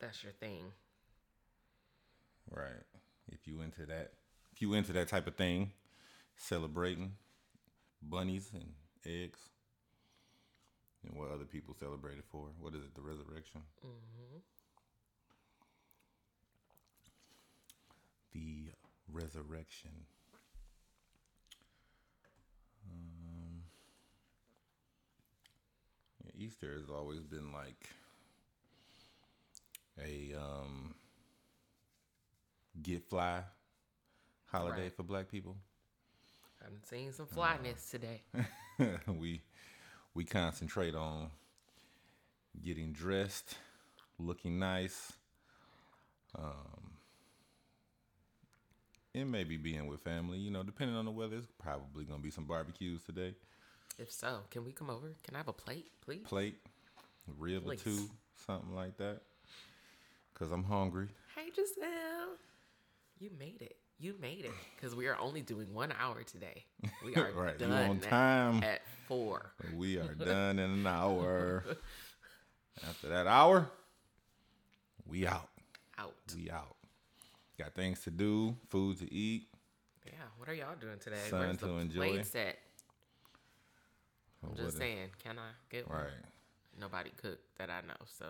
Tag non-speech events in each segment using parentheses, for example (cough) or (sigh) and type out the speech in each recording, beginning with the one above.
that's your thing. Right. If you into that, if you into that type of thing, celebrating bunnies and eggs, and what other people celebrate it for. What is it? The resurrection. Mm-hmm. The resurrection. Um, yeah, Easter has always been like a um, get fly holiday Right. for black people. I'm seeing some flyness today. (laughs) we we concentrate on getting dressed, looking nice, um, and maybe being with family. You know, depending on the weather, it's probably gonna be some barbecues today. If so, can we come over? Can I have a plate, please? Plate, rib or Please. two, something like that. Cause I'm hungry. Hey, Giselle. You made it. You made it. Because we are only doing one hour today. We (laughs) are Right, you done on time. At, four. We are done in an hour. (laughs) After that hour, we out. Out. We out. Got things to do, food to eat. Yeah. What are y'all doing today? Sun Where's to the enjoy. plate set? I'm just saying. Can I get one? Right. Nobody cooked that I know. So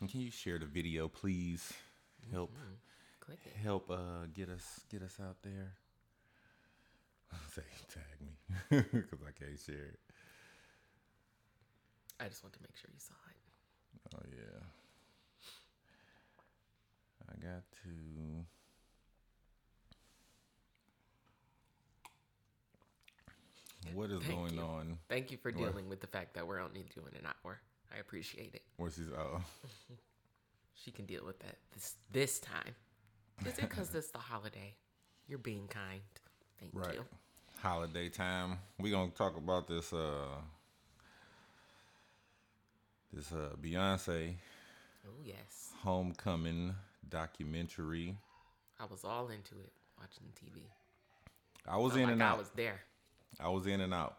And Can you share the video, please? Help click it. help uh get us get us out there. (laughs) Say tag me (laughs) because I can't share it. I just want to make sure you saw it. Oh yeah. I got to. What is Thank going you. on? Thank you for What? dealing with the fact that we're only doing an hour. I appreciate it. What's his? Oh, She can deal with that this this time. Is it because it's the holiday? You're being kind. Thank right. you. Holiday time. We gonna talk about this. Uh, this uh Beyonce Oh yes, homecoming documentary. I was all into it watching TV. I was Felt in like and I was there. I was in and out.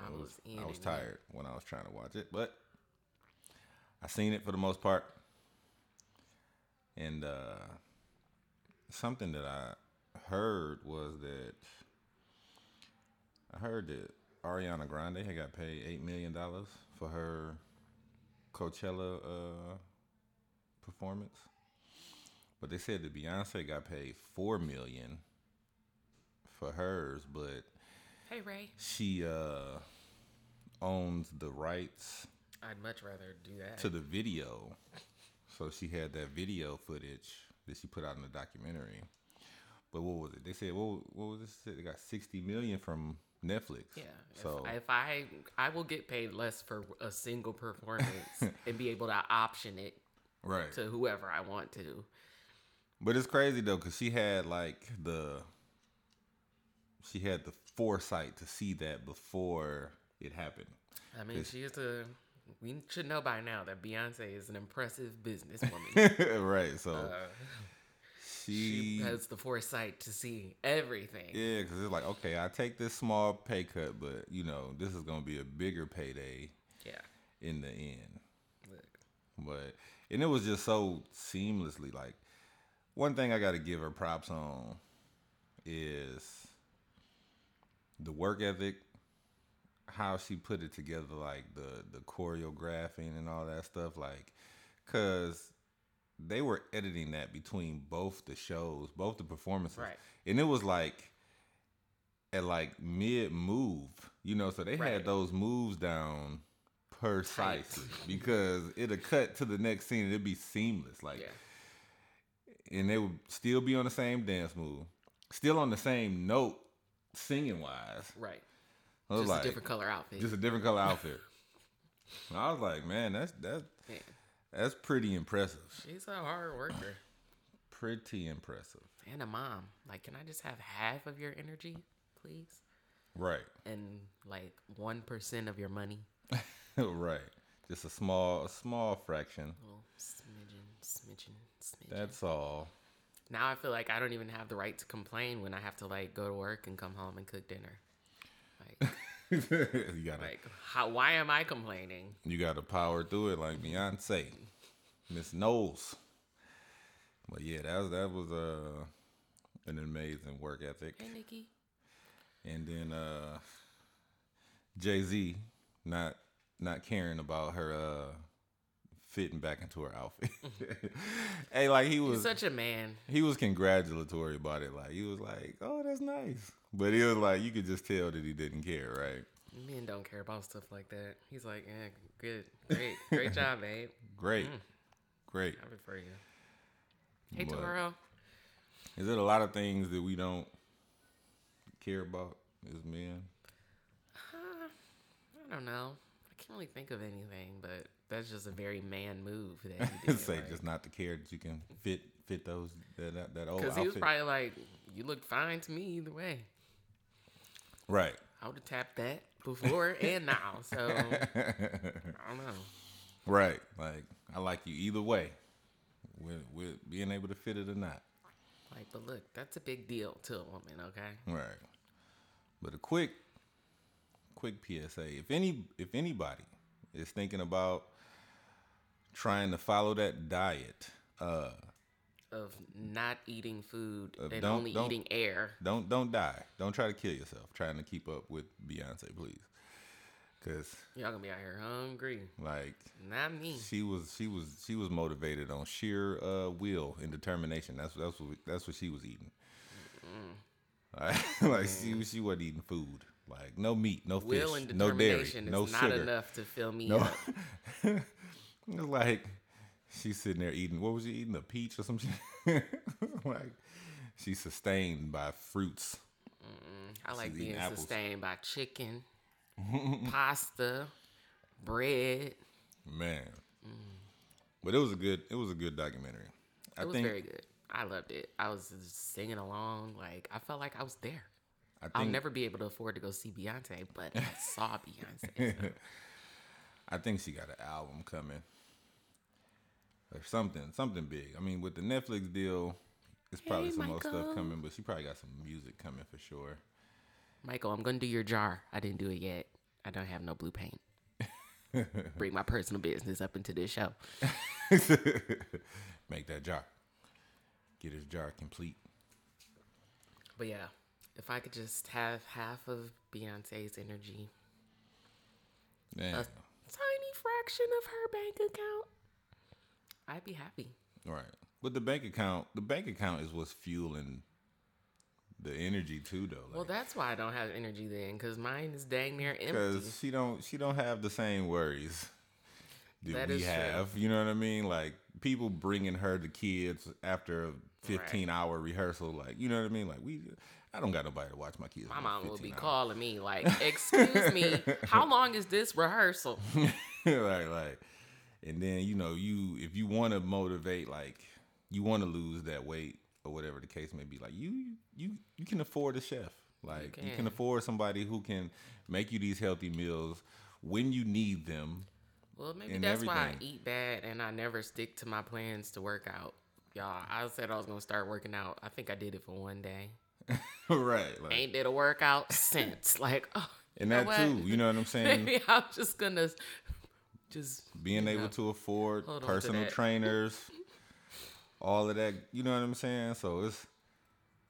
I It was in I was out. tired when I was trying to watch it, but I seen it for the most part. And uh, something that I heard was that I heard that Ariana Grande had got paid eight million dollars for her Coachella uh, performance, but they said that Beyonce got paid four million for hers, but Hey Ray, she uh owns the rights I'd much rather do that. to the video. So she had that video footage that she put out in the documentary. But what was it? They said what what was it? They got 60 million from Netflix. yeah. So if I I will get paid less for a single performance (laughs) and be able to option it right. to whoever I want to. But it's crazy though cuz she had like the she had the foresight to see that before it happened. I mean, she she's a. We should know by now that Beyonce is an impressive businesswoman. (laughs) right. So uh, she, she has the foresight to see everything. Yeah, because it's like, okay, I take this small pay cut, but you know, this is gonna be a bigger payday Yeah. in the end. Look, But and it was just so seamlessly. Like one thing I got to give her props on is the work ethic, how she put it together, like the the choreographing and all that stuff. Like, cause they were editing that between both the shows, both the performances, Right. and it was like at like mid move, you know. So they Right. had those moves down precisely (laughs) because it'll cut to the next scene and it'd be seamless, like, Yeah. and they would still be on the same dance move, still on the same note, singing wise. Right. I was Just like, a different color outfit. just a different color outfit. (laughs) I was like, man, that's that's yeah. that's pretty impressive. She's a hard worker Pretty impressive. and a mom. Like, can I just have half of your energy, please? Right. And like one percent of your money. (laughs) right. Just a small a small fraction. Little smidgen, smidgen, smidgen. That's all. now I feel like I don't even have the right to complain when I have to like go to work and come home and cook dinner. Like, (laughs) you gotta like how? Why am I complaining? you gotta power through it like Beyonce. Miss Knowles. But yeah, that was that was uh an amazing work ethic. Hey, Nikki. And then uh Jay Z not not caring about her uh fitting back into her outfit. (laughs) hey, like he He's was such a man. he was congratulatory about it. Like he was like, "Oh, that's nice," but he was like, you could just tell that he didn't care, right? Men don't care about stuff like that. He's like, yeah, good, great, great (laughs) job, babe. Great, great. I for you. Hey, But- Toro. Is it a lot of things that we don't care about as men? Uh, I don't know. Can't really think of anything, but that's just a very man move that he (laughs) did. Say just not to care that you can fit fit those that that, that old because he was probably like, "You look fine to me either way." right. I would have tapped that before (laughs) and now, so I don't know. Right. Like I like you either way. With with being able to fit it or not. Like, but look, that's a big deal to a woman, okay? Right. But a quick quick PSA. If any if anybody is thinking about trying to follow that diet, uh Of not eating food and don't- only eating air. don't don't die. Don't try to kill yourself trying to keep up with Beyonce, please. Cuz Y'all gonna be out here hungry. like Not me. she was she was she was motivated on sheer uh will and determination. That's that's what that's what she was eating. Like, (laughs) like she she wasn't eating food. Like no meat, no Will fish, and no dairy, no not sugar. enough to fill me No. up. (laughs) It's like she's sitting there eating. What was she eating? A peach or some (laughs) shit? like she's sustained by fruits. I like She's eating being apples. sustained by chicken, (laughs) pasta, bread. Man, but it was a good. It was a good documentary. I It was think. very good. I loved it. I was just singing along. Like I felt like I was there. I I'll never be able to afford to go see Beyonce, but I (laughs) saw Beyonce. so. (laughs) I think she got an album coming or something. Something big. I mean, with the Netflix deal, it's probably Hey, some more stuff coming. But she probably got some music coming for sure. Michael, I'm gonna do your jar. I didn't do it yet. I don't have no blue paint. (laughs) Bring my personal business up into this show. Make that jar. Get his jar complete. But yeah, if I could just have half of Beyonce's energy, Man. a tiny fraction of her bank account, I'd be happy. Right. But the bank account, the bank account is what's fueling the energy too, though. Well, that's why I don't have energy then, because mine is dang near empty. because she don't she don't have the same worries that, That we is true. have. You know what I mean? Like people bringing her the kids after a fifteen hour rehearsal. Like you know what I mean? Like we, I don't got nobody to watch my kids. My mom will be hours. calling me like, "Excuse me, (laughs) how long is this rehearsal?" (laughs) like like and then you know you if you want to motivate like you want to lose that weight or whatever the case may be like you you you can afford a chef like you can, can. afford somebody who can make you these healthy meals when you need them Well, maybe that's why I eat bad and I never stick to my plans to work out. Y'all, I said I was gonna start working out. I think I did it for one day. (laughs) right like Ain't did a workout since. (laughs) Like, oh, and that what? too you know what i'm saying (laughs) Maybe I'm just gonna just being able know, to afford on to personal trainers all of that you know what i'm saying so it's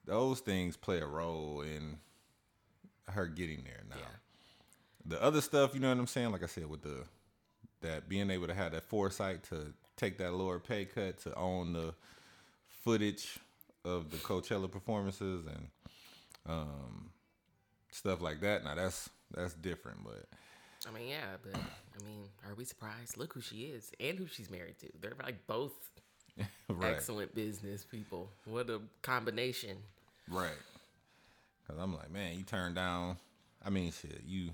those things play a role in her getting there now Yeah. the other stuff you know what i'm saying like i said with the that being able to have that foresight to take that lower pay cut to own the footage of the coachella performances and um stuff like that now that's that's different but I mean, yeah, but I mean, are we surprised? Look who she is and who she's married to. They're like both (laughs) right excellent business people. What a combination. Right. Cause I'm like, man, you turn down. I mean, shit, you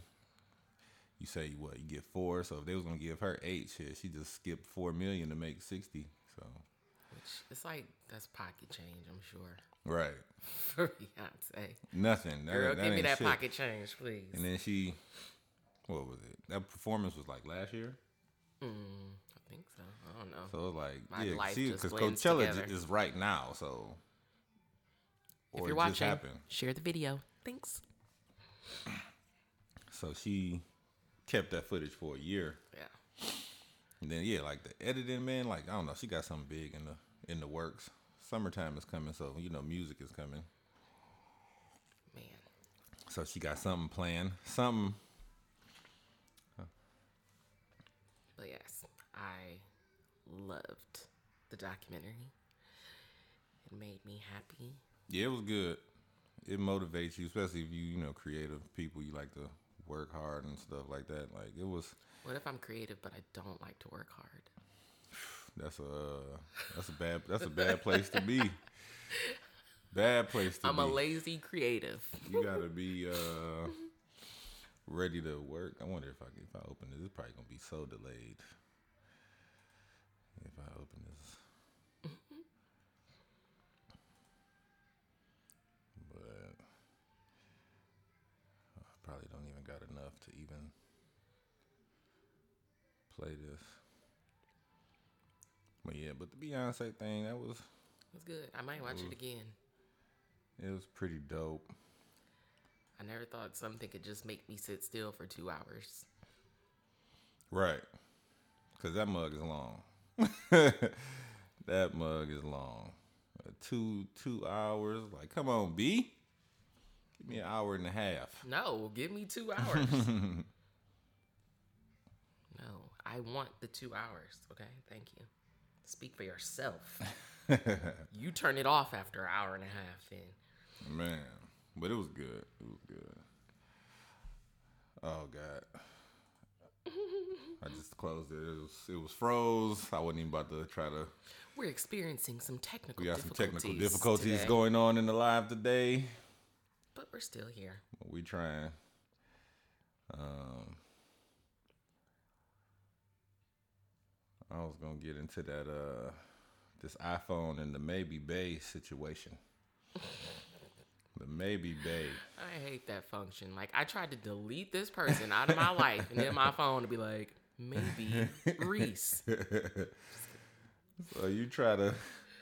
you say what you get four. So if they was gonna give her eight, shit, she just skipped four million to make sixty. So it's like that's pocket change, I'm sure. right, (laughs) For Beyonce. nothing. That, Girl, that give me that shit. pocket change, please. And then she, what was it? That performance was like last year. Mm, I think so. I don't know. So it's like, My yeah, life see, because Coachella together. is right now. So if you're watching, share the video. Thanks. (clears throat) So she kept that footage for a year. Yeah. And then yeah, like the editing man, like I don't know, she got something big in the in the works. summertime is coming, so you know music is coming. Man, So she got something planned. Something. but yes, I loved the documentary. It made me happy. Yeah, it was good. It motivates you, especially if you you know creative people. You like to work hard and stuff like that. Like it was. What if I'm creative but I don't like to work hard? That's a that's a bad that's a bad place to be. Bad place to be. I'm a lazy creative. you gotta be uh ready to work. I wonder if I if I open this, it's probably gonna be so delayed. If I open this, but I probably don't even got enough to even play this. But yeah, but the Beyonce thing that was It's good. I might watch it again. it was pretty dope. I never thought something could just make me sit still for two hours. Right. Cause that mug is long. (laughs) that mug is long. Uh, two two hours. Like, come on, B. Give me an hour and a half. No, give me two (laughs) hours. no, I want the two hours. Okay, thank you. Speak for yourself. (laughs) you turn it off after an hour and a half, and Man. But it was good. It was good. Oh God. I just closed it. It was it was froze. I wasn't even about to try to we're experiencing some technical. we got some difficulties technical difficulties today, going on in the live today. but we're still here. we trying. Um, I was gonna get into that uh this iPhone and the maybe bae situation. the maybe bae. I hate that function. Like I tried to delete this person out of my life, and then my (laughs) phone to be like, maybe Reese. So you try to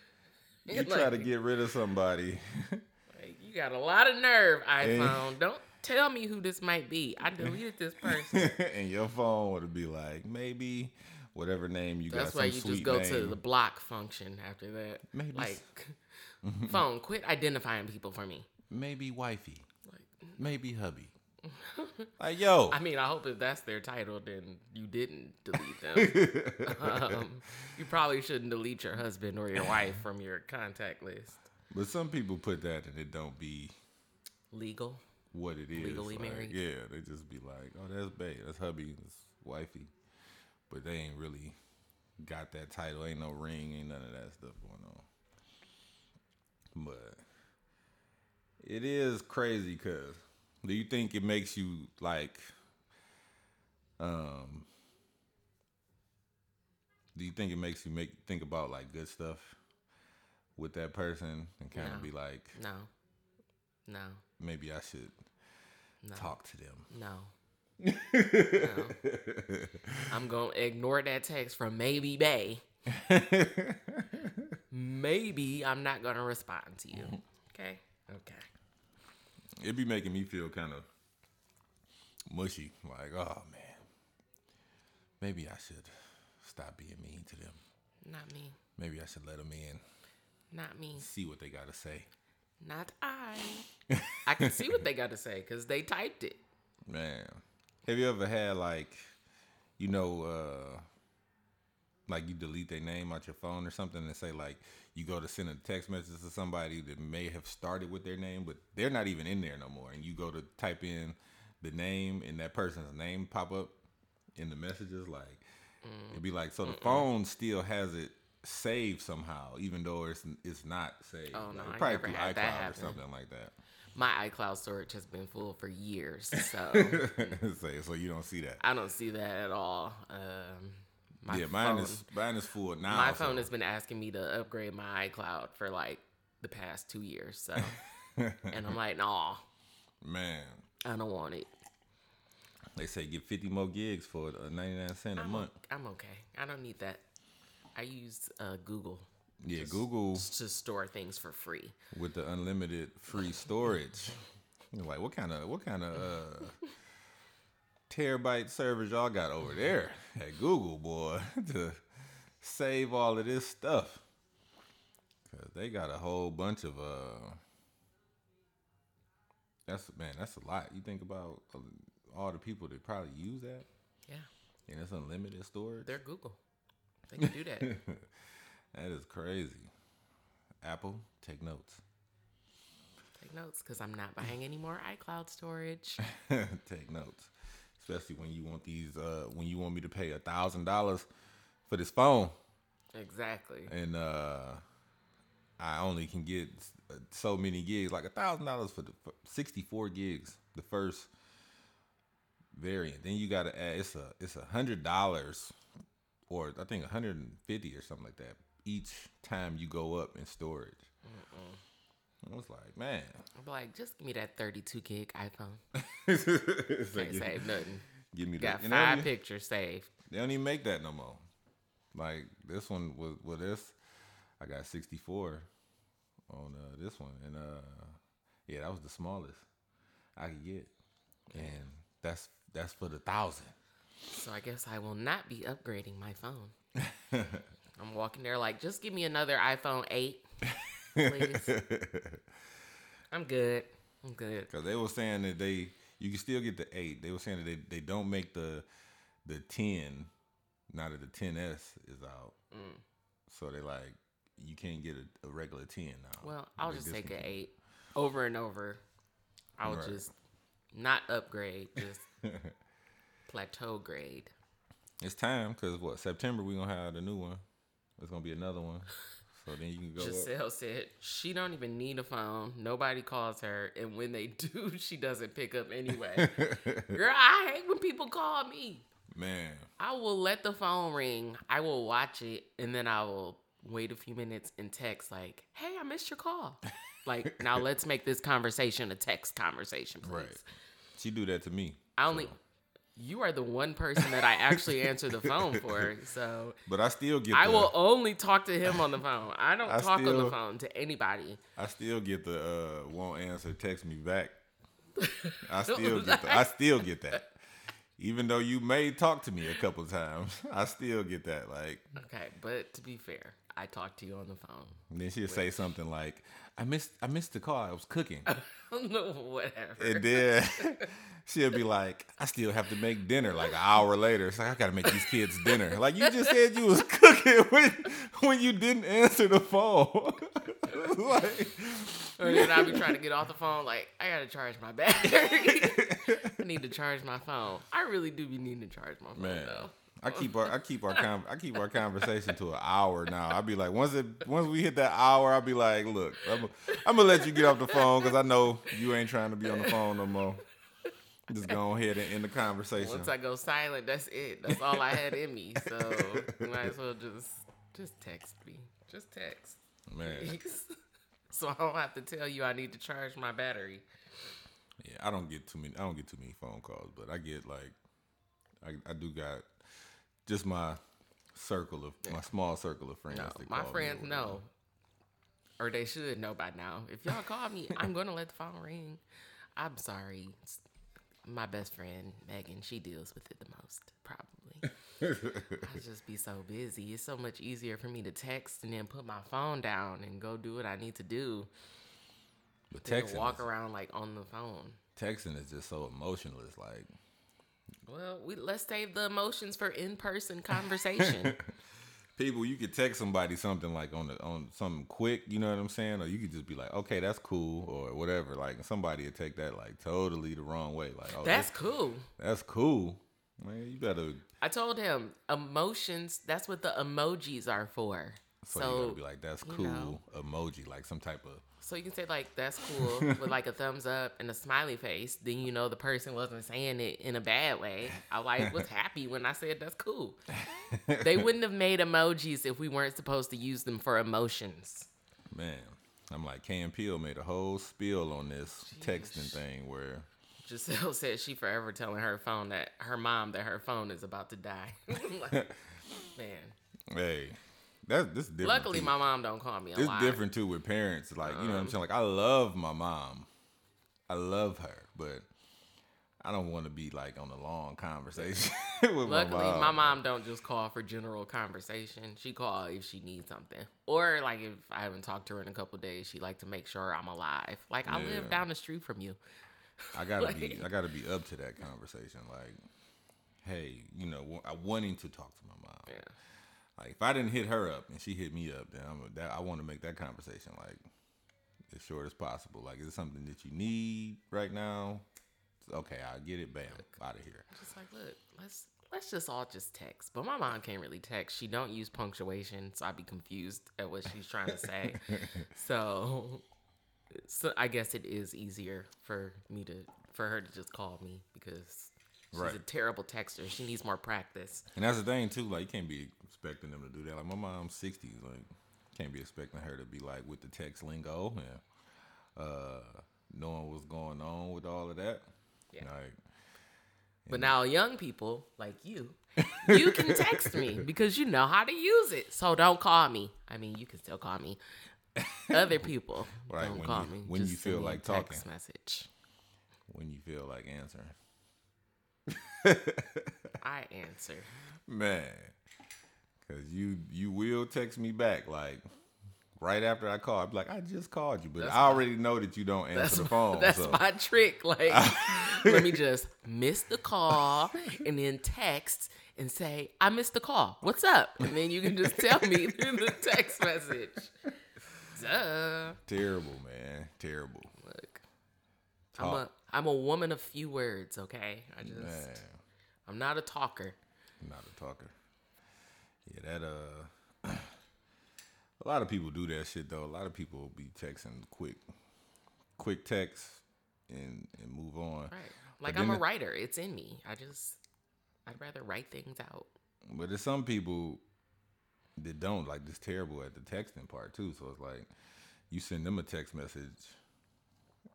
(laughs) you try to get rid of somebody. Like, you got a lot of nerve, (laughs) iPhone. Don't tell me who this might be. I deleted this person. and your phone would be like maybe whatever name you That's got. That's why you just go name. to the block function after that. Maybe Like, (laughs) phone, quit identifying people for me. maybe wifey, Like, maybe hubby. (laughs) like yo, I mean, I hope if that's their title, then you didn't delete them. (laughs) um, you probably shouldn't delete your husband or your wife from your contact list. but some people put that and it don't be Legal. what it is. Legally Like, married. Yeah, they just be like, oh, that's bae, that's hubby, that's wifey, but they ain't really got that title. Ain't no ring, ain't none of that stuff going on. But it is crazy because do you think it makes you like, um, do you think it makes you make think about like good stuff with that person and kind of No. be like, No. No. maybe I should No. talk to them. No. No. (laughs) I'm going to ignore that text from maybe bae. (laughs) maybe I'm not going to respond to you. Okay? Okay. It'd be making me feel kind of mushy. Like, oh man, maybe I should stop being mean to them. Not me. Maybe I should let them in, Not me. see what they got to say. Not I. I can see what they got to say because they typed it. Man, have you ever had like, you know, uh like you delete their name out your phone or something and say like you go to send a text message to somebody that may have started with their name, but they're not even in there no more, and you go to type in the name and that person's name pop up in the messages, like it'd be like so the phone still has it saved somehow, even though it's it's not saved. Oh, no, Like, I probably never through iCloud or something like that. My iCloud storage has been full for years, so (laughs) Say so you don't see that. I don't see that at all. Um, my yeah, mine phone, is mine is full now. my so- phone has been asking me to upgrade my iCloud for like the past two years. So, (laughs) and I'm like, nah, man. I don't want it. They say get fifty more gigs for uh, ninety nine cent a I'm, month. I'm okay. I don't need that. I use uh, Google Yeah, Google to store things for free. with the unlimited free storage. Like, what kind of what kind of uh, (laughs) terabyte servers y'all got over there at Google, boy, (laughs) to save all of this stuff? Cause they got a whole bunch of uh. That's man, that's a lot. You think about all the people that probably use that, Yeah, and it's unlimited storage. they're Google. They can do that. (laughs) that is crazy. Apple, take notes. Take notes because I'm not buying any more iCloud storage. (laughs) take notes, especially when you want these. Uh, when you want me to pay a thousand dollars for this phone, exactly. and uh, I only can get uh, so many gigs, like a thousand dollars for the for sixty-four gigs, the first variant. Then you got to add it's a it's a hundred dollars, or I think a hundred and fifty or something like that each time you go up in storage. I was like, man, I'm like, just give me that 32 gig iPhone. (laughs) It's Can't save nothing. give me Got that. They five pictures saved. They don't even make that no more. Like this one was with this, I got 64 on uh, this one, and uh, yeah, that was the smallest I could get, and that's that's for the thousand. So I guess I will not be upgrading my phone. (laughs) I'm walking there like, just give me another iPhone 8, please. (laughs) I'm good. I'm good. Because they were saying that they you can still get the eight. They were saying that they, they don't make the the ten now that the 10s is out. Mm. So they like you can't get a, a regular ten now. Well, I'll just take an 8 over and over. I'll Right. just not upgrade, just (laughs) plateau grade. It's time because what September we gonna have the new one. There's gonna be another one. So then you can go. up. Giselle said she don't even need a phone. Nobody calls her, and when they (laughs) do, she doesn't pick up anyway. (laughs) Girl, I hate when people call me. Man, I will let the phone ring. I will watch it, and then I will wait a few minutes and text like, "Hey, I missed your call." Like, now (laughs) let's make this conversation a text conversation, please. Right. she do that to me. I only. You are the one person that I actually answer the phone for, (laughs) so But I still get. I the, will only talk to him on the phone. I don't I talk on the phone to anybody. I still get the uh, won't answer. Text me back. (laughs) I still get. The, I still get that. Even though you may talk to me a couple times, (laughs) I still get that. Like, Okay, but to be fair, I talk to you on the phone. and then she'll say something like, "I missed. I missed the call. I was cooking." I (laughs) don't no, whatever. And then (laughs) she'll be like, I still have to make dinner like an hour later. It's like I gotta make these kids dinner. Like you just said you was (laughs) cooking when when you didn't answer the phone. like, And then I'll be trying to get off the phone, like, I gotta charge my battery. I need to charge my phone. I really do be needing to charge my phone man. though. I keep our I keep our con- I keep our conversation to an hour now. I'll be like once it once we hit that hour, I'll be like, look, I'm, I'm gonna let you get off the phone because I know you ain't trying to be on the phone no more. Just go ahead and end the conversation. Once I go silent, that's it. That's all I had in me. So you (laughs) might as well just just text me. Just text. man, (laughs) so I don't have to tell you I need to charge my battery. Yeah, I don't get too many. I don't get too many phone calls, but I get like, I, I do got just my circle of my small circle of friends. No, my call me or friends know. Or they should know by now. If y'all call me, (laughs) I'm gonna let the phone ring. I'm sorry. It's my best friend, Megan, she deals with it the most, probably. (laughs) I just be so busy. It's so much easier for me to text and then put my phone down and go do what I need to do But texting, to walk is, around like on the phone. texting is just so emotionless. Like, Well, we let's save the emotions for in-person conversation. (laughs) people, you could text somebody something like on the on something quick. You know what I'm saying? Or you could just be like, okay, that's cool, or whatever. Like somebody would take that like totally the wrong way. Like, oh, That's this- cool. that's cool, man. You better. I told him emotions. That's what the emojis are for. So, So, you gotta be like, that's you cool know. emoji, like some type of. so you can say like that's cool with like a thumbs up and a smiley face. Then you know the person wasn't saying it in a bad way. I like was happy when I said that's cool. (laughs) they wouldn't have made emojis if we weren't supposed to use them for emotions. Man, I'm like, Cam Peel made a whole spiel on this texting thing where Giselle (laughs) said she forever telling her phone that her mom that her phone is about to die. (laughs) like, man, Hey, that's this is different. luckily too. my mom don't call me a It's different too with parents. Like you know what I'm um, saying. Like I love my mom, I love her, but I don't want to be like on a long conversation (laughs) with Luckily, my mom. my mom don't just call for general conversation. She call if she needs something, or like if I haven't talked to her in a couple days, she like to make sure I'm alive. Like I Yeah. live down the street from you. I gotta be (laughs) I gotta be up to that conversation. Like, hey, you know, I wanting to talk to my mom. Yeah. Like, if I didn't hit her up and she hit me up, then I'm a, that, I want to make that conversation like as short as possible. Like, is it something that you need right now? Okay, I get it. Bam, out of here. Just like, look, let's let's just all just text. But my mom can't really text. She don't use punctuation, so I'd be confused at what she's trying to say. (laughs) so, so I guess it is easier for me to for her to just call me because she's a terrible texter. She needs more practice. And that's the thing too. Like, you can't be expecting them to do that. Like, my mom's sixty. Like, can't be expecting her to be like with the text lingo and uh, knowing what's going on with all of that. Yeah. Like, But now young people like you, you can text me (laughs) because you know how to use it. So don't call me. I mean, you can still call me. Other people Right, don't when call you- me. when you Just send feel like text talking. message. when you feel like answering. (laughs) I answer. Man, because you you will text me back like right after I call. Be like, I just called you, but That's I already know that you don't answer the phone. (laughs) that's so. my trick. Like, (laughs) let me just miss the call and then text and say, "I missed the call. What's up?" And then you can just tell me through the text message. Duh. terrible, man, terrible. Look, I'm a Talk. I'm a woman of few words. Okay, I just Man, I'm not a talker. not a talker. Yeah, that uh, (clears throat) a lot of people do that shit though. A lot of people be texting quick, quick text and and move on. Right. Like I'm a writer. It's in me. I just I'd rather write things out. But there's some people that don't like just terrible at the texting part too. So it's like you send them a text message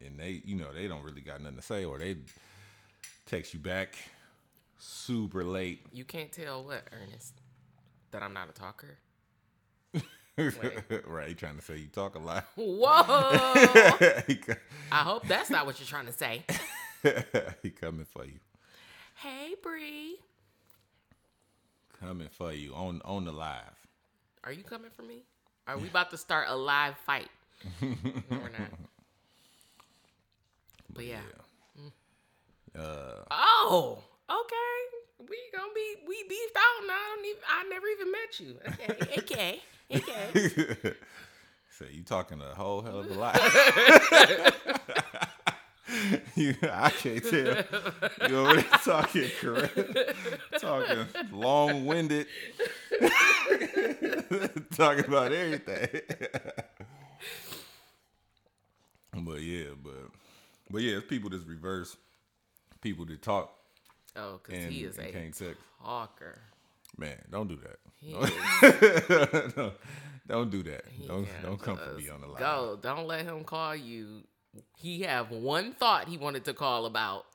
and they, you know, they don't really got nothing to say, or they text you back super late. You can't tell what, Ernest? That I'm not a talker. (laughs) right? He trying to say you talk a lot. (laughs) Whoa! (laughs) I hope that's not what you're trying to say. he coming for you. Hey, Bree. Coming for you on on the live. Are you coming for me? Are we about to start a live fight? no, we're not. But yeah. Uh, Oh, okay. We gonna be we beefed out and I don't even I never even met you. Okay, okay, okay. (laughs) so you talking a whole hell of a lot. (laughs) you, I can't tell. You already talking correct, talking long winded, (laughs) talking about everything. but yeah, but but yeah, it's people that's reverse. People that talk Oh, because he is and a can't text. talker. Man, don't do that. Don't, (laughs) don't do that. He Don't don't come for me on the line. Go. Don't let him call you. He have one thought he wanted to call about,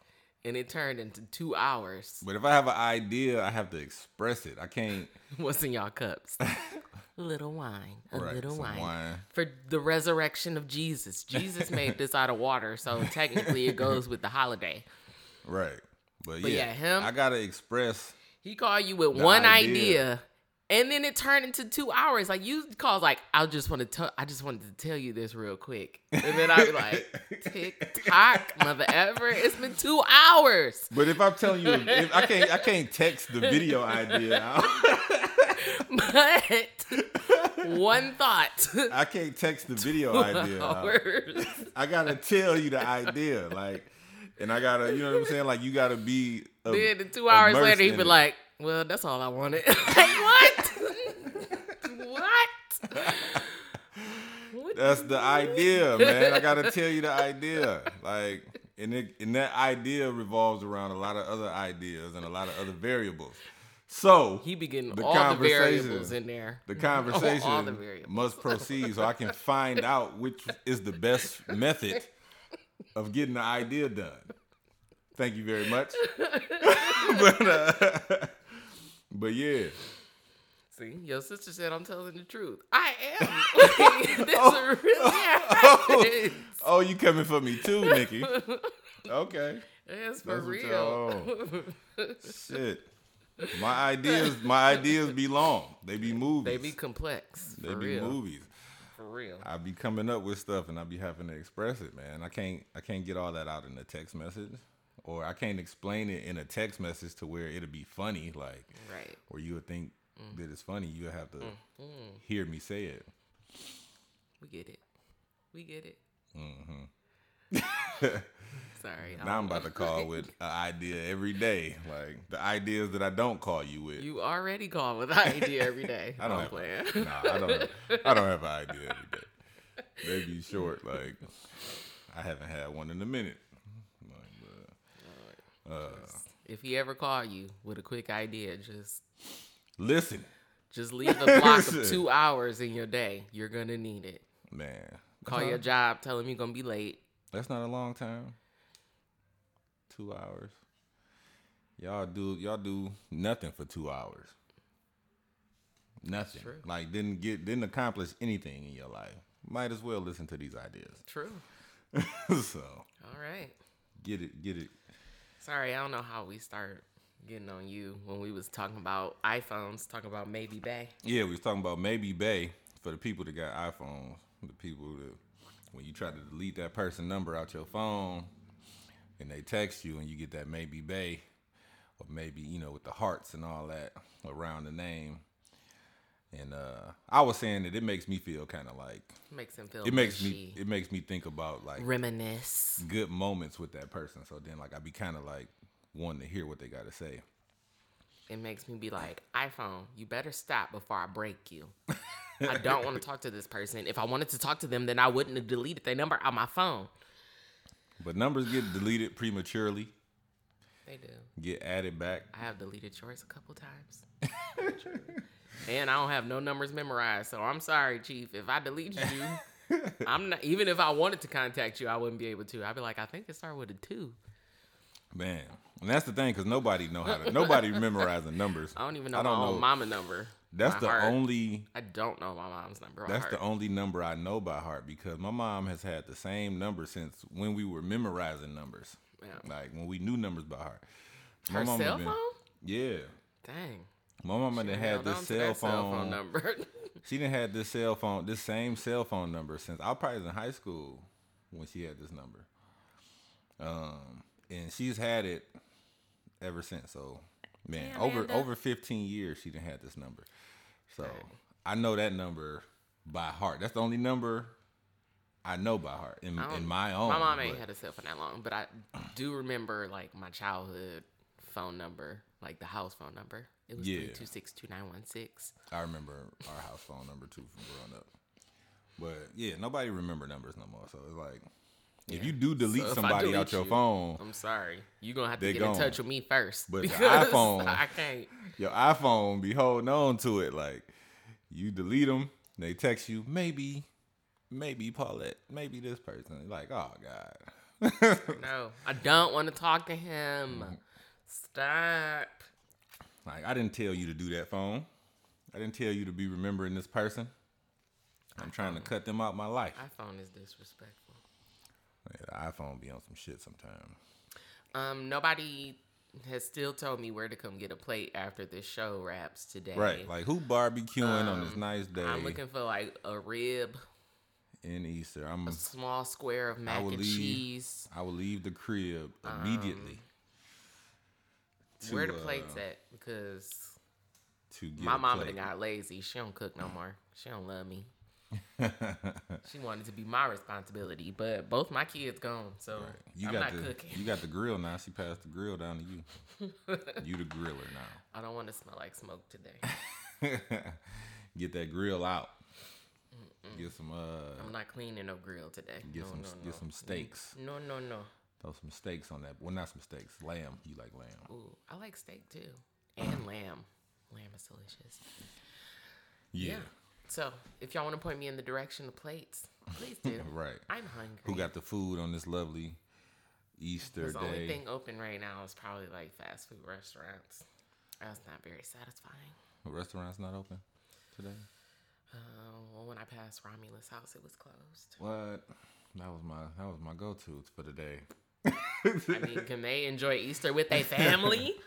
and it turned into two hours. But if I have an idea, I have to express it. I can't. (laughs) What's in y'all cups? (laughs) a little wine. A Right, little wine. wine. For the resurrection of Jesus. (laughs) Jesus made this out of water, so technically it goes with the holiday. Right. But, But yeah, yeah, him- I gotta express. He called you with one idea. idea. and then it turned into two hours. Like you called, like I just want to tell, I just wanted to tell you this real quick, and then I'd be like, (laughs) tick tock, mother ever. It's been two hours, But if I'm telling you, if I can't, I can't text the video idea. (laughs) (laughs) but one thought. I can't text the video idea hours. (laughs) I gotta tell you the idea, like, and I gotta, you know what I'm saying? Like, you gotta be. a- Then the two hours later, he'd be like, "Well, that's all I wanted." (laughs) like what? what? What That's the idea, man. I gotta tell you the idea, like, and it, and that idea revolves around a lot of other ideas and a lot of other variables. So He be getting The all the conversation- variables in there. the (laughs) all conversation the must proceed, so I can find out which is the best method of getting the idea done. Thank you very much. (laughs) but uh, (laughs) but yeah. See, your sister said I'm telling the truth. I am. this really happens. Oh, you coming for me too, Nikki? Okay. It's for That's real. Shit. My ideas, my ideas be long. They be movies. they be complex. They be real. movies. For real. I be coming up with stuff and I be having to express it, man. I can't I can't get all that out in a text message. Or I can't explain it in a text message to where it'll be funny, like Right. or you would think Mm. that it's funny. You have to hear me say it. We get it. We get it. Mm-hmm. (laughs) Sorry. Now I'm about to call (laughs) with an idea every day, like the ideas that I don't call you with. You already call with an idea every day. (laughs) (laughs) I don't have. playing. Nah, I don't. I don't have an idea every day. They be short. Like I haven't had one in a minute. Like, uh, uh, If he ever call you with a quick idea, just listen, just leave a block of two hours in your day. You're gonna need it. man. Call your job, tell him you're gonna be late. That's not a long time. Two hours. Y'all do y'all do nothing for two hours. Nothing. Like didn't get didn't accomplish anything in your life. Might as well listen to these ideas. True. (laughs) so All right. get it, get it. Sorry, I don't know how we start getting on you when we was talking about iPhones, talking about maybe bae. Yeah, we was talking about maybe bae for the people that got iPhones. The people that when you try to delete that person number out your phone and they text you and you get that maybe bae or maybe, you know, with the hearts and all that around the name. And uh I was saying that it makes me feel kind of like Makes him feel it makes mushy. me it makes me think about like reminisce. good moments with that person. So then like I'd be kind of like wanting to hear what they got to say. It makes me be like, iPhone, you better stop before I break you. I don't want to (laughs) talk to this person. If I wanted to talk to them, then I wouldn't have deleted their number on my phone. But numbers get deleted prematurely, They do. get added back. I have deleted yours a couple times. (laughs) and I don't have no numbers memorized. So I'm sorry, Chief. If I deleted you, (laughs) I'm not even if I wanted to contact you, I wouldn't be able to. I'd be like, I think it started with a two. Man, and that's the thing because nobody know how to. Nobody (laughs) memorizing numbers. I don't even know I don't own know. mama number. That's the heart. only. I don't know my mom's number. That's heart. the only number I know by heart because my mom has had the same number since when we were memorizing numbers. Yeah. Like when we knew numbers by heart. Her mama cell been- phone? Yeah, Dang. my mama done had this on to cell phone. number. (laughs) She didn't had this cell phone, this same cell phone number since I was probably in high school when she had this number. Um, and she's had it ever since. So, man, Damn, over Amanda. over 15 years she didn't have this number. So I know that number by heart. That's the only number I know by heart in, in my own. my mom ain't had a cell phone that long, but I do remember like my childhood phone number, like the house phone number. It was Yeah. three two six two nine one six. I remember our house phone number too from growing up. But yeah, nobody remember numbers no more. So it's like if you do delete So somebody out your you, phone, I'm sorry. You're gonna have to get gone. in touch with me first. But (laughs) the because iPhone- I can't. your iPhone be holding on to it. Like you delete them, they text you, maybe, maybe Paulette, maybe this person. Like, oh God. (laughs) No. I don't want to talk to him. Stop. like I didn't tell you to do that phone. I didn't tell you to be remembering this person. I'm trying to oh. cut them out my life. iPhone is disrespectful. Yeah, the iPhone be on some shit sometimes. Um, nobody has still told me where to come get a plate after this show wraps today. Right. Like who barbecuing on this nice day I'm looking for like a rib, in Easter? I'm a small square of mac and leave cheese. I will leave the crib immediately. to, Where the uh, plates at? Because to get my mama plate. got lazy. She don't cook no more. She don't love me. (laughs) she wanted to be my responsibility, but both my kids gone, so You I'm got not the cooking. you got the grill now. She (laughs) passed the grill down to you. you the griller now. I don't want to smell like smoke today. (laughs) get that grill out. Get some uh I'm not cleaning no grill today. get no, some no, get no. some steaks. No, no, no. Throw some steaks on that. Well, not some steaks. Lamb. You like lamb? Ooh, I like steak too, and lamb. Lamb is delicious. Yeah. So, if y'all want to point me in the direction of plates, please do. (laughs) Right. I'm hungry. Who got the food on this lovely Easter Because the only day? thing open right now is probably like fast food restaurants. That's not very satisfying. Restaurant's not open today. Uh, well, when I passed Romulus' house, it was closed. What? That was my that was my go to for the day. I mean, can they enjoy Easter with their family? (laughs)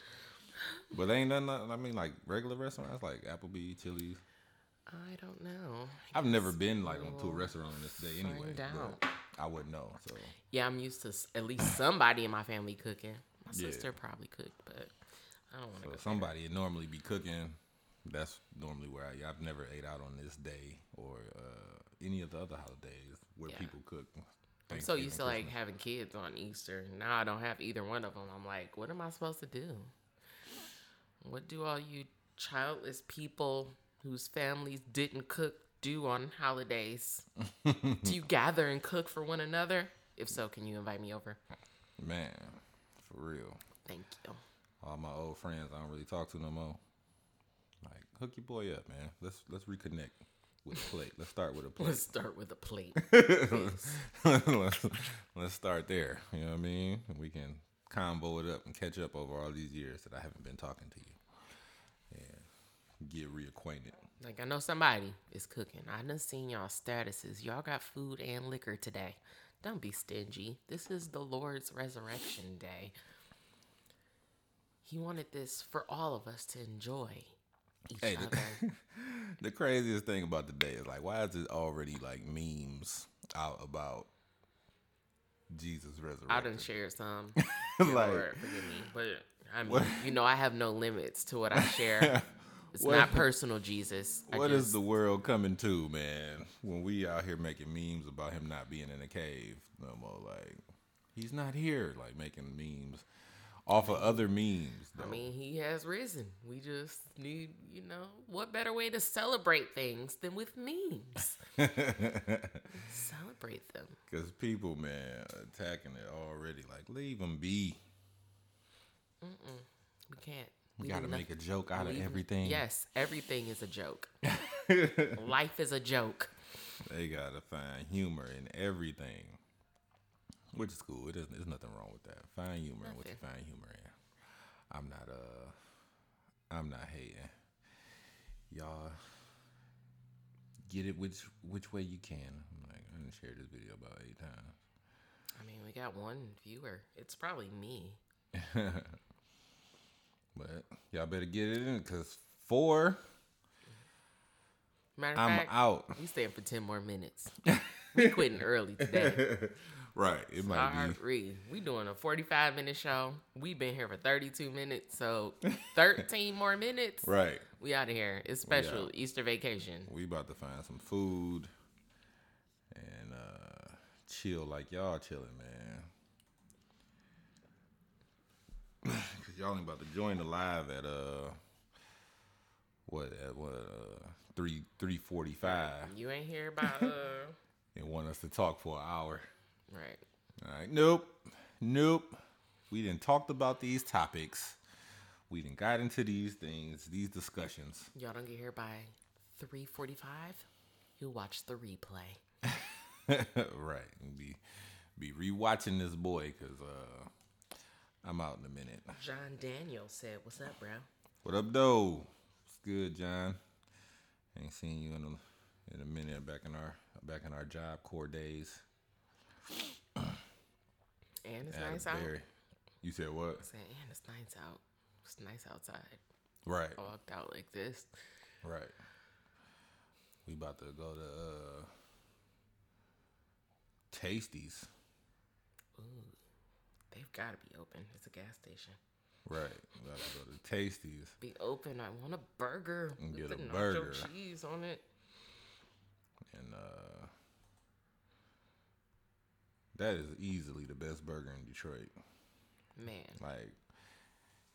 But they ain't nothing. I mean, like regular restaurants like Applebee's, Chili's. I don't know. I've never been like to a restaurant on this day anyway. but I wouldn't know. So Yeah, I'm used to at least somebody in my family cooking. My Yeah. sister probably cooked, but I don't want to So go. somebody would normally be cooking. That's normally where I. I've never ate out on this day or uh, any of the other holidays where Yeah. people cook. I'm so used to like having kids on Easter. Now I don't have either one of them. I'm like, what am I supposed to do? What do all you childless people whose families didn't cook do on holidays? do you gather and cook for one another? If so, can you invite me over? Man, for real. Thank you. All my old friends I don't really talk to no more. Like, hook your boy up, man. Let's let's reconnect with a plate. Let's start with a (laughs) plate. Let's start with a plate. (laughs) let's, let's start there. You know what I mean? We can combo it up and catch up over all these years that I haven't been talking to you. Get reacquainted. Like I know somebody is cooking. I done seen y'all statuses. Y'all got food and liquor today. Don't be stingy. This is the Lord's resurrection day. He wanted this for all of us to enjoy each Hey, the- other. (laughs) The craziest thing about the day is like, why is it already like memes out about Jesus resurrection? I done shared some. (laughs) Like- Lord, forgive me, but I mean, you know, I have no limits to what I share. (laughs) It's What- not (laughs) personal, Jesus. I What is just- the world coming to, man? When we out here making memes about him not being in a cave no more, like he's not here, like making memes off of other memes. Though. I mean, he has risen. We just need, you know, what better way to celebrate things than with memes? (laughs) Celebrate them. Because people, man, attacking it already. Like, leave him be. We can't. We We got to make a joke out of everything. Yes, everything is a joke. (laughs) Life is a joke. They got to find humor in everything. Which is cool. It there's nothing wrong with that. Find humor in what you find humor in. I'm not, uh, I'm not hating. Y'all get it which which way you can. I'm like, I didn't share this video about eight times. I mean, we got one viewer. It's probably me. (laughs) But y'all better get it in because four, Matter of I'm fact, out. (laughs) we staying for 10 more minutes. we quitting early today. (laughs) Right. It might be. Sorry. We doing a 45 minute show. We've been here for 32 minutes, so 13 (laughs) more minutes. Right. We out of here. It's special Easter vacation. We about to find some food and uh chill like y'all chilling, man. Y'all ain't about to join the live at uh what at what uh three three forty five You ain't here about uh (laughs) and want us to talk for an hour. right. All right. Nope. Nope. We didn't talked about these topics. We didn't got into these things, these discussions. Y'all don't get here by 3:45. You'll watch the replay. (laughs) right. Be be rewatching this boy because uh I'm out in a minute. John Daniel said, "What's up, bro?" What up, though? It's good, John? Ain't seen you in a in a minute. Back in our back in our Job Corps days. (clears throat) And it's nice out. You said what? Saying, and it's nice out. It's nice outside. Right. I walked out like this. Right. We about to go to uh Tasties. They've got to be open. It's a gas station. Right. About to go to Tasties. Be open. I want a burger. And with get the a nacho cheese on it. And uh that is easily the best burger in Detroit. Man, Like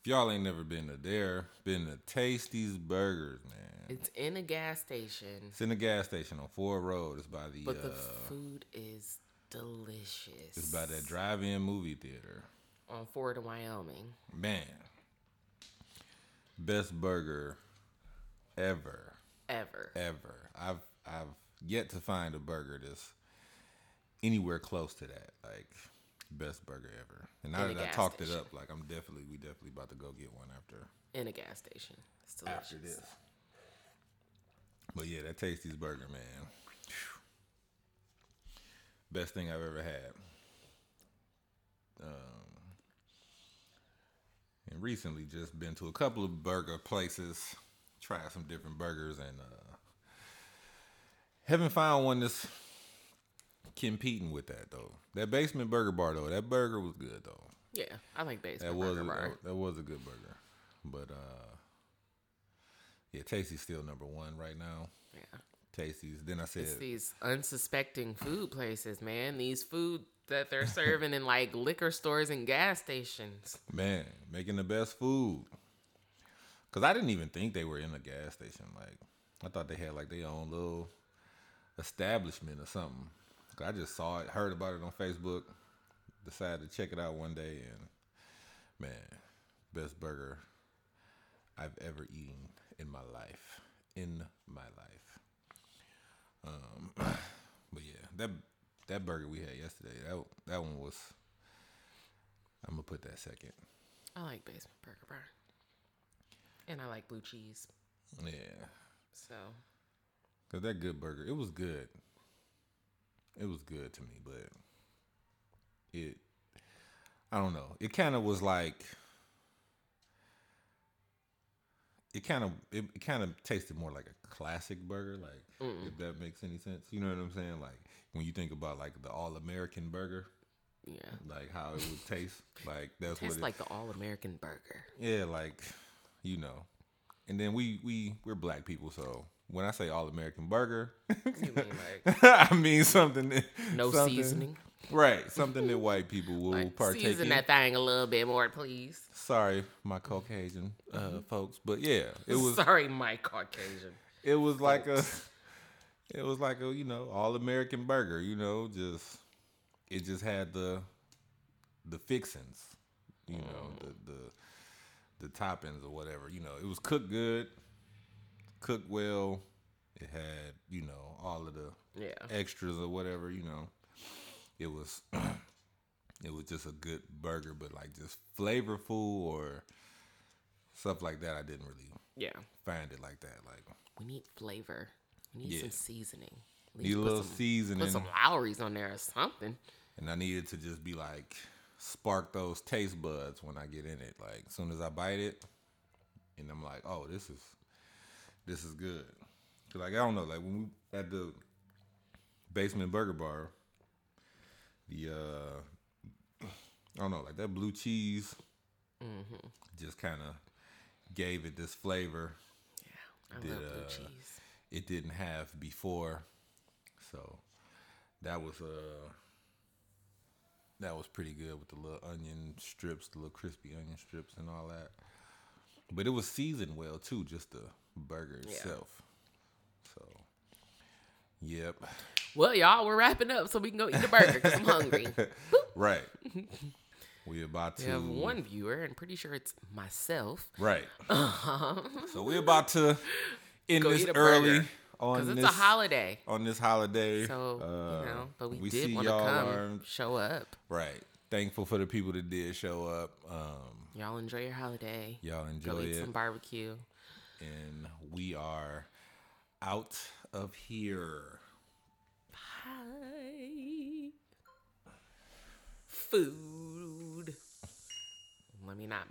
if y'all ain't never been to there, been to Tasties Burgers, man. it's in a gas station, It's in a gas station on Ford Road. It's by the but the uh food is delicious. it's by that drive-in movie theater. on Ford in Wyoming. Man. Best burger ever. Ever. Ever. I've I've yet to find a burger that's anywhere close to that. Like best burger ever. And now In that I talked it up, like I'm definitely we definitely about to go get one after In a gas station. It's delicious. after this. But yeah, that Tasty's burger, man. Phew. Best thing I've ever had. Um, and recently just been to a couple of burger places, tried some different burgers, and uh, haven't found one that's competing with that though. That basement burger bar though, that burger was good though. Yeah, I like basement That was burger a, bar. that, that was a good burger, but uh, yeah, Tasty's still number one right now. Yeah. Then I said, It's these unsuspecting food places, man. These food that they're serving in like liquor stores and gas stations. man, making the best food. Cause I didn't even think they were in a gas station. Like I thought they had like their own little establishment or something. 'Cause I just saw it, heard about it on Facebook, decided to check it out one day, and man, best burger I've ever eaten in my life. In my life. Um, (clears throat) but yeah, that that burger we had yesterday, that that one was. I'm gonna put that second. I like basement burger bar. And I like blue cheese. Yeah, So cause that good burger, it was good. It was good to me, but it, I don't know. It kind of was like, it kind of, it, it kind of tasted more like a classic burger, like if that makes any sense. You know what I'm saying? Like when you think about like the all American burger, yeah. like how it would taste, (laughs) like that's what Tastes it, like the all American burger. Yeah, like you know. And then we we we're black people, so when I say all American burger, mean like (laughs) I mean something that, no something- seasoning? Right? (laughs) Something that white people will Like, partake season in. that thing a little bit more, please. Sorry, my Caucasian uh, folks, but yeah, it was Sorry, my Caucasian. it was like a (laughs) it was like a you know all American burger. You know, just it just had the the fixings, you know, the the the toppings or whatever. You know, it was cooked good, cooked well. It had you know all of the Yeah. extras or whatever. You know, it was (clears throat) it was just a good burger, but like just flavorful or stuff like that. I didn't really Yeah. find it like that. Like We need flavor. We need Yeah. some seasoning. At need a little some- seasoning, Put some Lawry's on there or something. and I needed to just be like spark those taste buds when I get in it. Like as soon as I bite it, and I'm like, oh, this is this is good. Cause like I don't know, like when we at the basement burger bar, the uh I don't know, like that blue cheese Mm-hmm. just kind of gave it this flavor Yeah. I Did, love blue uh, cheese. it didn't have before. So that was uh that was pretty good with the little onion strips, the little crispy onion strips and all that. But it was seasoned well too, just the burger Yeah. itself. So Yep. Well, y'all, we're wrapping up so we can go eat a burger because I'm hungry. (laughs) Right. (laughs) we about to We have one viewer, and pretty sure it's myself. Right. (laughs) so we're about to end this early on Because it's this a holiday. on this holiday. So, Uh, you know, but we, we did see want to come, are- show up. Right. Thankful for the people that did show up. Um, Y'all enjoy your holiday. y'all enjoy Go eat it. some barbecue. and we are out of here. Food. Let me not